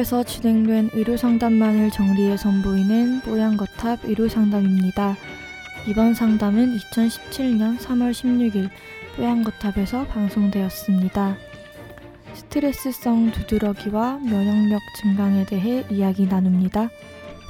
뽀양거탑에서 진행된 의료상담만을 정리해 선보이는 뽀양거탑 의료상담입니다. 이번 상담은 2017년 3월 16일 뽀양거탑에서 방송되었습니다. 스트레스성 두드러기와 면역력 증강에 대해 이야기 나눕니다.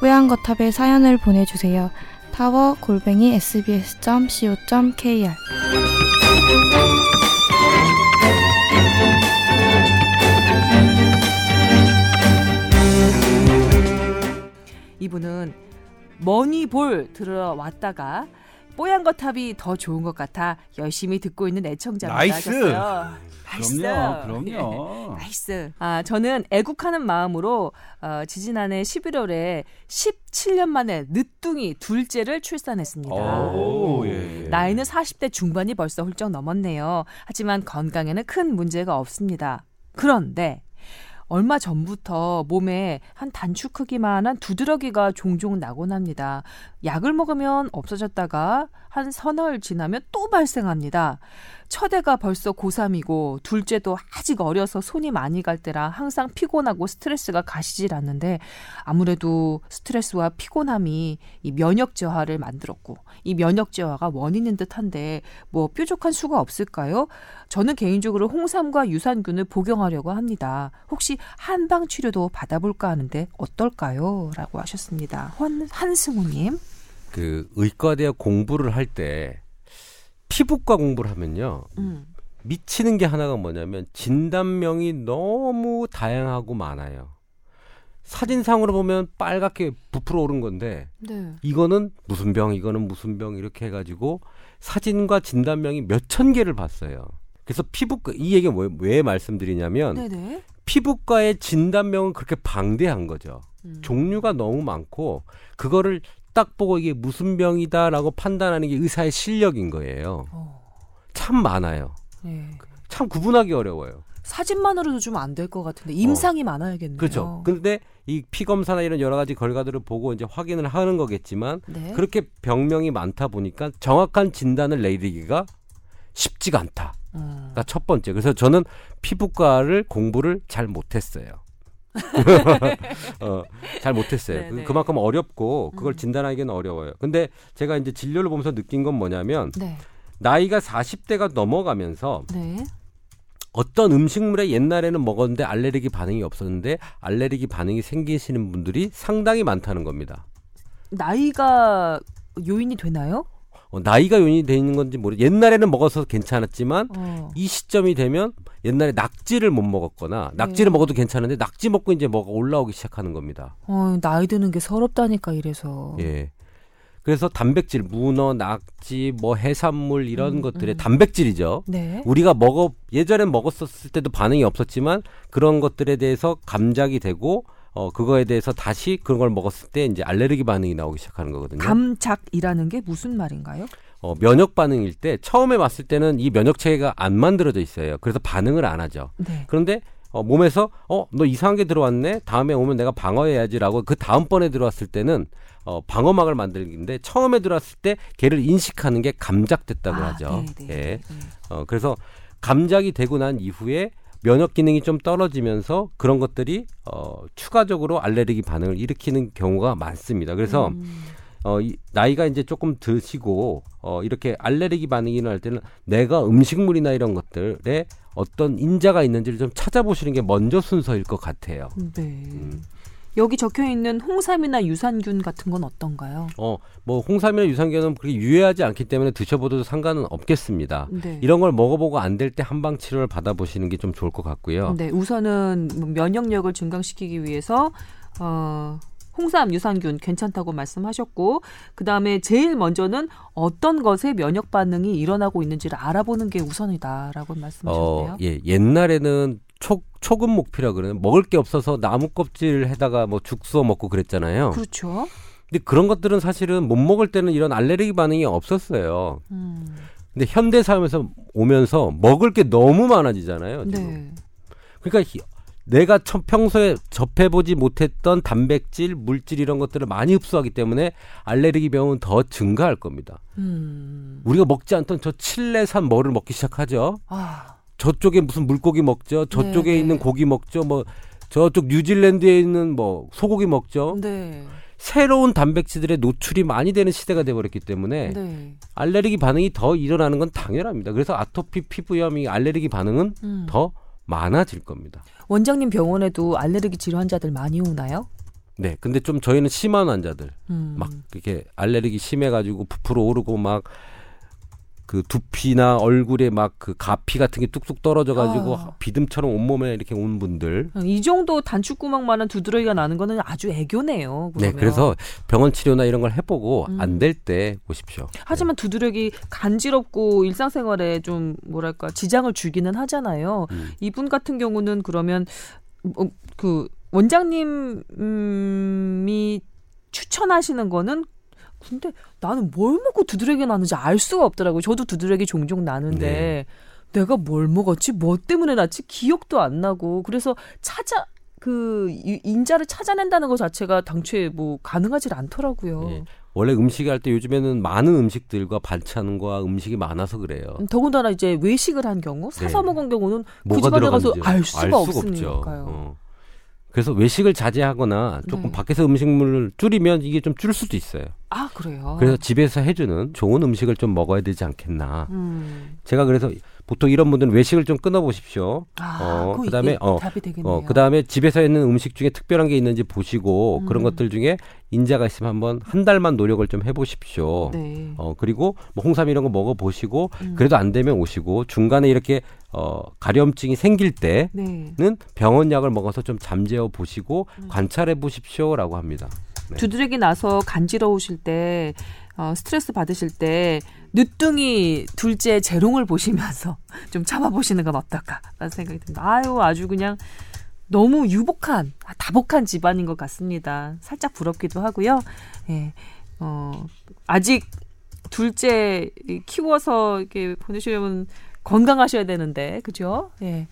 뽀양거탑에 사연을 보내주세요. 타워 골뱅이 sbs.co.kr 이분은 머니볼 들어왔다가 뽀얀 거탑이 더 좋은 것 같아 열심히 듣고 있는 애청자입니다. Nice. Nice. 그럼요, 그럼요. Nice. 아, 저는 애국하는 마음으로 어, 지지난해 11월에 17년 만에 늦둥이 둘째를 출산했습니다. 오, 예, 예. 나이는 40대 중반이 벌써 훌쩍 넘었네요. 하지만 건강에는 큰 문제가 없습니다. 그런데 얼마 전부터 몸에 한 단추 크기만한 두드러기가 종종 나곤 합니다. 약을 먹으면 없어졌다가 한 서너흘 지나면 또 발생합니다. 첫애가 벌써 고3이고 둘째도 아직 어려서 손이 많이 갈 때라 항상 피곤하고 스트레스가 가시질 않는데 아무래도 스트레스와 피곤함이 이 면역 저하를 만들었고 이 면역 저하가 원인인 듯한데 뭐 뾰족한 수가 없을까요? 저는 개인적으로 홍삼과 유산균을 복용하려고 합니다. 혹시 한방 치료도 받아볼까 하는데 어떨까요? 라고 하셨습니다. 한, 한승우님. 그 의과대학 공부를 할때 피부과 공부를 하면요. 음. 미치는 게 하나가 뭐냐면 진단명이 너무 다양하고 많아요. 사진상으로 보면 빨갛게 부풀어 오른 건데 네. 이거는 무슨 병, 이거는 무슨 병 이렇게 해가지고 사진과 진단명이 몇 천 개를 봤어요. 그래서 피부과 이 얘기 왜, 왜 말씀드리냐면 네네. 피부과의 진단명은 그렇게 방대한 거죠. 음. 종류가 너무 많고 그거를 딱 보고 이게 무슨 병이다라고 판단하는 게 의사의 실력인 거예요. 어, 참 많아요. 네. 참 구분하기 어려워요. 사진만으로도 좀 안 될 것 같은데 임상이 많아야겠네요. 어. 그렇죠. 근데 이 피 검사나 이런 여러 가지 결과들을 보고 이제 확인을 하는 거겠지만 네. 그렇게 병명이 많다 보니까 정확한 진단을 내리기가 쉽지가 않다. 음. 가첫 번째. 그래서 저는 피부과를 공부를 잘 못했어요. 어, 잘 못했어요. 네네. 그만큼 어렵고 그걸 음. 진단하기는 어려워요. 근데 제가 이제 진료를 보면서 느낀 건 뭐냐면 네. 나이가 40대가 넘어가면서 네. 어떤 음식물에 옛날에는 먹었는데 알레르기 반응이 없었는데 알레르기 반응이 생기시는 분들이 상당히 많다는 겁니다. 나이가 요인이 되나요? 어, 나이가 요인이 되는 건지 모르. 옛날에는 먹어서 괜찮았지만 어. 이 시점이 되면 옛날에 낙지를 못 먹었거나 낙지를 네. 먹어도 괜찮은데 낙지 먹고 이제 뭐가 올라오기 시작하는 겁니다. 어, 나이 드는 게 서럽다니까 이래서. 예. 그래서 단백질, 문어, 낙지, 뭐 해산물 이런 음, 것들의 음. 단백질이죠. 네. 우리가 먹어 예전엔 먹었었을 때도 반응이 없었지만 그런 것들에 대해서 감작이 되고 어 그거에 대해서 다시 그런 걸 먹었을 때 이제 알레르기 반응이 나오기 시작하는 거거든요. 감작이라는 게 무슨 말인가요? 어, 면역 반응일 때 처음에 왔을 때는 이 면역 체계가 안 만들어져 있어요. 그래서 반응을 안 하죠. 네. 그런데 어, 몸에서 어 너 이상한 게 들어왔네 다음에 오면 내가 방어해야지라고 그 다음번에 들어왔을 때는 어, 방어막을 만들기인데 처음에 들어왔을 때 걔를 인식하는 게 감작됐다고 아, 하죠. 네, 네, 예. 네. 어, 그래서 감작이 되고 난 이후에 면역 기능이 좀 떨어지면서 그런 것들이 어, 추가적으로 알레르기 반응을 일으키는 경우가 많습니다. 그래서 음. 어, 이, 나이가 이제 조금 드시고 어, 이렇게 알레르기 반응이 일어날 때는 내가 음식물이나 이런 것들에 어떤 인자가 있는지를 좀 찾아보시는 게 먼저 순서일 것 같아요. 네. 음. 여기 적혀 있는 홍삼이나 유산균 같은 건 어떤가요? 어, 뭐 홍삼이나 유산균은 그렇게 유해하지 않기 때문에 드셔봐도 상관은 없겠습니다. 네. 이런 걸 먹어보고 안 될 때 한방 치료를 받아보시는 게 좀 좋을 것 같고요. 네, 우선은 뭐 면역력을 증강시키기 위해서 어, 홍삼, 유산균 괜찮다고 말씀하셨고 그 다음에 제일 먼저는 어떤 것에 면역 반응이 일어나고 있는지를 알아보는 게 우선이다라고 말씀하셨네요. 어, 예, 옛날에는 초, 초급 목피라 그러는 먹을 게 없어서 나무 껍질을 해다가 뭐죽써 먹고 그랬잖아요. 그렇죠. 근데 그런 것들은 사실은 못 먹을 때는 이런 알레르기 반응이 없었어요. 음, 근데 현대 삶에서 오면서 먹을 게 너무 많아지잖아요. 지금. 네. 그러니까 히- 내가 첫 평소에 접해보지 못했던 단백질, 물질 이런 것들을 많이 흡수하기 때문에 알레르기 병은 더 증가할 겁니다. 음, 우리가 먹지 않던 저 칠레산 뭐를 먹기 시작하죠. 아, 저쪽에 무슨 물고기 먹죠. 저쪽에 네, 네. 있는 고기 먹죠. 뭐 저쪽 뉴질랜드에 있는 뭐 소고기 먹죠. 네. 새로운 단백질들의 노출이 많이 되는 시대가 돼버렸기 때문에 네. 알레르기 반응이 더 일어나는 건 당연합니다. 그래서 아토피 피부염이 알레르기 반응은 음. 더 많아질 겁니다. 원장님 병원에도 알레르기 질환 환자들 많이 오나요? 네, 근데 좀 저희는 심한 환자들 음. 막 이렇게 알레르기 심해가지고 부풀어 오르고 막 그 두피나 얼굴에 막 그 가피 같은 게 뚝뚝 떨어져가지고 아. 비듬처럼 온몸에 이렇게 온 분들. 이 정도 단축구멍만한 두드러기가 나는 거는 아주 애교네요. 네, 그러면. 그래서 병원 치료나 이런 걸 해보고 음. 안될 때 오십시오. 하지만 두드러기 간지럽고 일상생활에 좀 뭐랄까 지장을 주기는 하잖아요. 음. 이분 같은 경우는 그러면 뭐, 그 원장님이 추천하시는 거는 근데 나는 뭘 먹고 두드러기 나는지 알 수가 없더라고요. 저도 두드러기 종종 나는데 네. 내가 뭘 먹었지? 뭐 때문에 났지? 기억도 안 나고. 그래서 찾아 그 이- 인자를 찾아낸다는 것 자체가 당초에 뭐 가능하지 않더라고요. 예. 원래 음식 할 때 요즘에는 많은 음식들과 반찬과 음식이 많아서 그래요. 음, 더군다나 이제 외식을 한 경우 사서 네. 먹은 경우는 그 집안에 가서 알 수가, 없죠. 없으니까요. 어. 그래서 외식을 자제하거나 조금 네. 밖에서 음식물을 줄이면 이게 좀 줄 수도 있어요. 아 그래요. 그래서 집에서 해주는 좋은 음식을 좀 먹어야 되지 않겠나. 음. 제가 그래서 보통 이런 분들은 외식을 좀 끊어 보십시오. 아, 어, 그다음에, 어. 어, 그다음에 집에서 있는 음식 중에 특별한 게 있는지 보시고 그런 음. 것들 중에 인자가 있으면 한번 한 달만 노력을 좀 해보십시오. 네. 어 그리고 뭐 홍삼 이런 거 먹어 보시고 음. 그래도 안 되면 오시고 중간에 이렇게 어 가려움증이 생길 때는 네. 병원 약을 먹어서 좀 잠재워 보시고 음. 관찰해 보십시오라고 합니다. 네. 두드러기 나서 간지러우실 때 어, 스트레스 받으실 때 늦둥이 둘째 재롱을 보시면서 좀 참아보시는 건 어떨까라는 생각이 듭니다. 아유 아주 그냥 너무 유복한 아, 다복한 집안인 것 같습니다. 살짝 부럽기도 하고요. 예, 어, 아직 둘째 키워서 이렇게 보내시려면 건강하셔야 되는데 그죠? 예.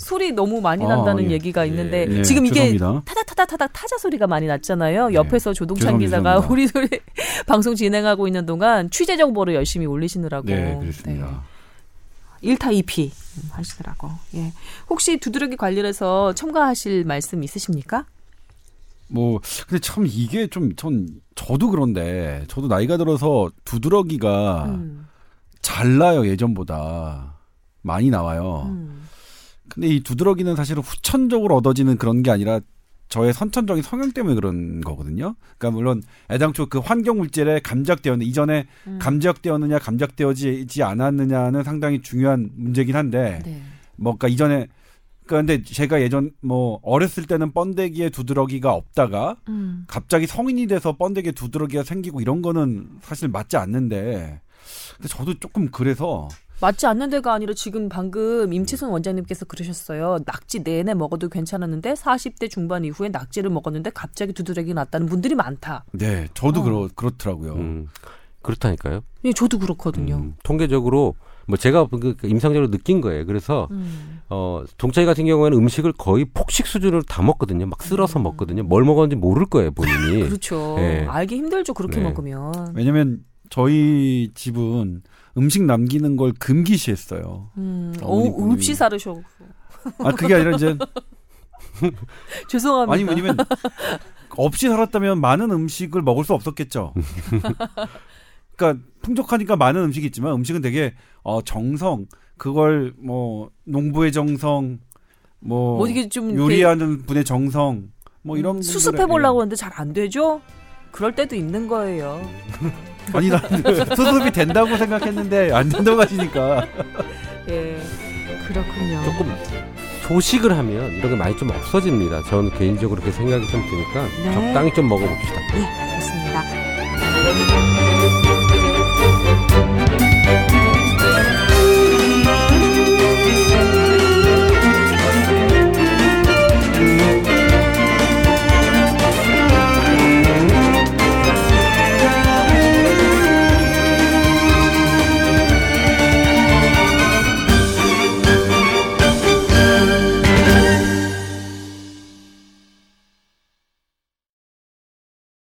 소리 너무 많이 아, 난다는 예. 얘기가 있는데 예, 지금 이게 죄송합니다. 타닥타닥타닥 타자 소리가 많이 났잖아요. 네. 옆에서 조동찬 기자가 죄송합니다. 우리 소리 방송 진행하고 있는 동안 취재 정보를 열심히 올리시느라고 네, 그렇습니다. 네. 1타 2피 하시더라고. 예. 혹시 두드러기 관련해서 첨가하실 말씀 있으십니까? 뭐 근데 참 이게 좀 전 저도 그런데 저도 나이가 들어서 두드러기가 음, 잘 나요 예전보다 많이 나와요. 음. 근데 이 두드러기는 사실은 후천적으로 얻어지는 그런 게 아니라 저의 선천적인 성향 때문에 그런 거거든요. 그러니까 물론 애당초 그 환경 물질에 감작되었는 이전에 음. 감작되었느냐 감작되어지지 않았느냐는 상당히 중요한 문제긴 한데 네. 뭐 그러니까 이전에 그런데 제가 예전 뭐 어렸을 때는 번데기에 두드러기가 없다가 음. 갑자기 성인이 돼서 번데기에 두드러기가 생기고 이런 거는 사실 맞지 않는데 근데 저도 조금 그래서 맞지 않는 데가 아니라 지금 방금 임채선 원장님께서 그러셨어요. 낙지 내내 먹어도 괜찮았는데 40대 중반 이후에 낙지를 먹었는데 갑자기 두드러기 났다는 분들이 많다. 네 저도 어. 그렇 그렇더라고요. 음, 그렇다니까요. 예, 저도 그렇거든요. 음, 통계적으로 뭐 제가 그, 그 임상적으로 느낀 거예요. 그래서 음. 어 동차이 같은 경우에는 음식을 거의 폭식 수준으로 다 먹거든요. 막 쓸어서 음. 먹거든요. 뭘 먹었는지 모를 거예요, 본인이. 그렇죠. 네. 알기 힘들죠. 그렇게 네. 먹으면. 왜냐면 저희 집은 음식 남기는 걸 금기시했어요. 음. 없이 살으셔. 아 그게 아니라 이제 죄송합니다. 아니 왜냐면 없이 살았다면 많은 음식을 먹을 수 없었겠죠. 그러니까 풍족하니까 많은 음식이 있지만 음식은 되게 어 정성 그걸 뭐 농부의 정성 뭐, 뭐 이게 좀 요리하는 분의 정성 뭐 이런 음, 수습해 보려고 하는데 잘 안 되죠. 그럴 때도 있는 거예요. 예. 아니 나 수습이 된다고 생각했는데 안 된다고 하시니까 예, 그렇군요. 조금 조식을 하면 이런 게 많이 좀 없어집니다. 저는 개인적으로 그렇게 생각이 좀 드니까 네. 적당히 좀 먹어봅시다. 예, 알겠습니다.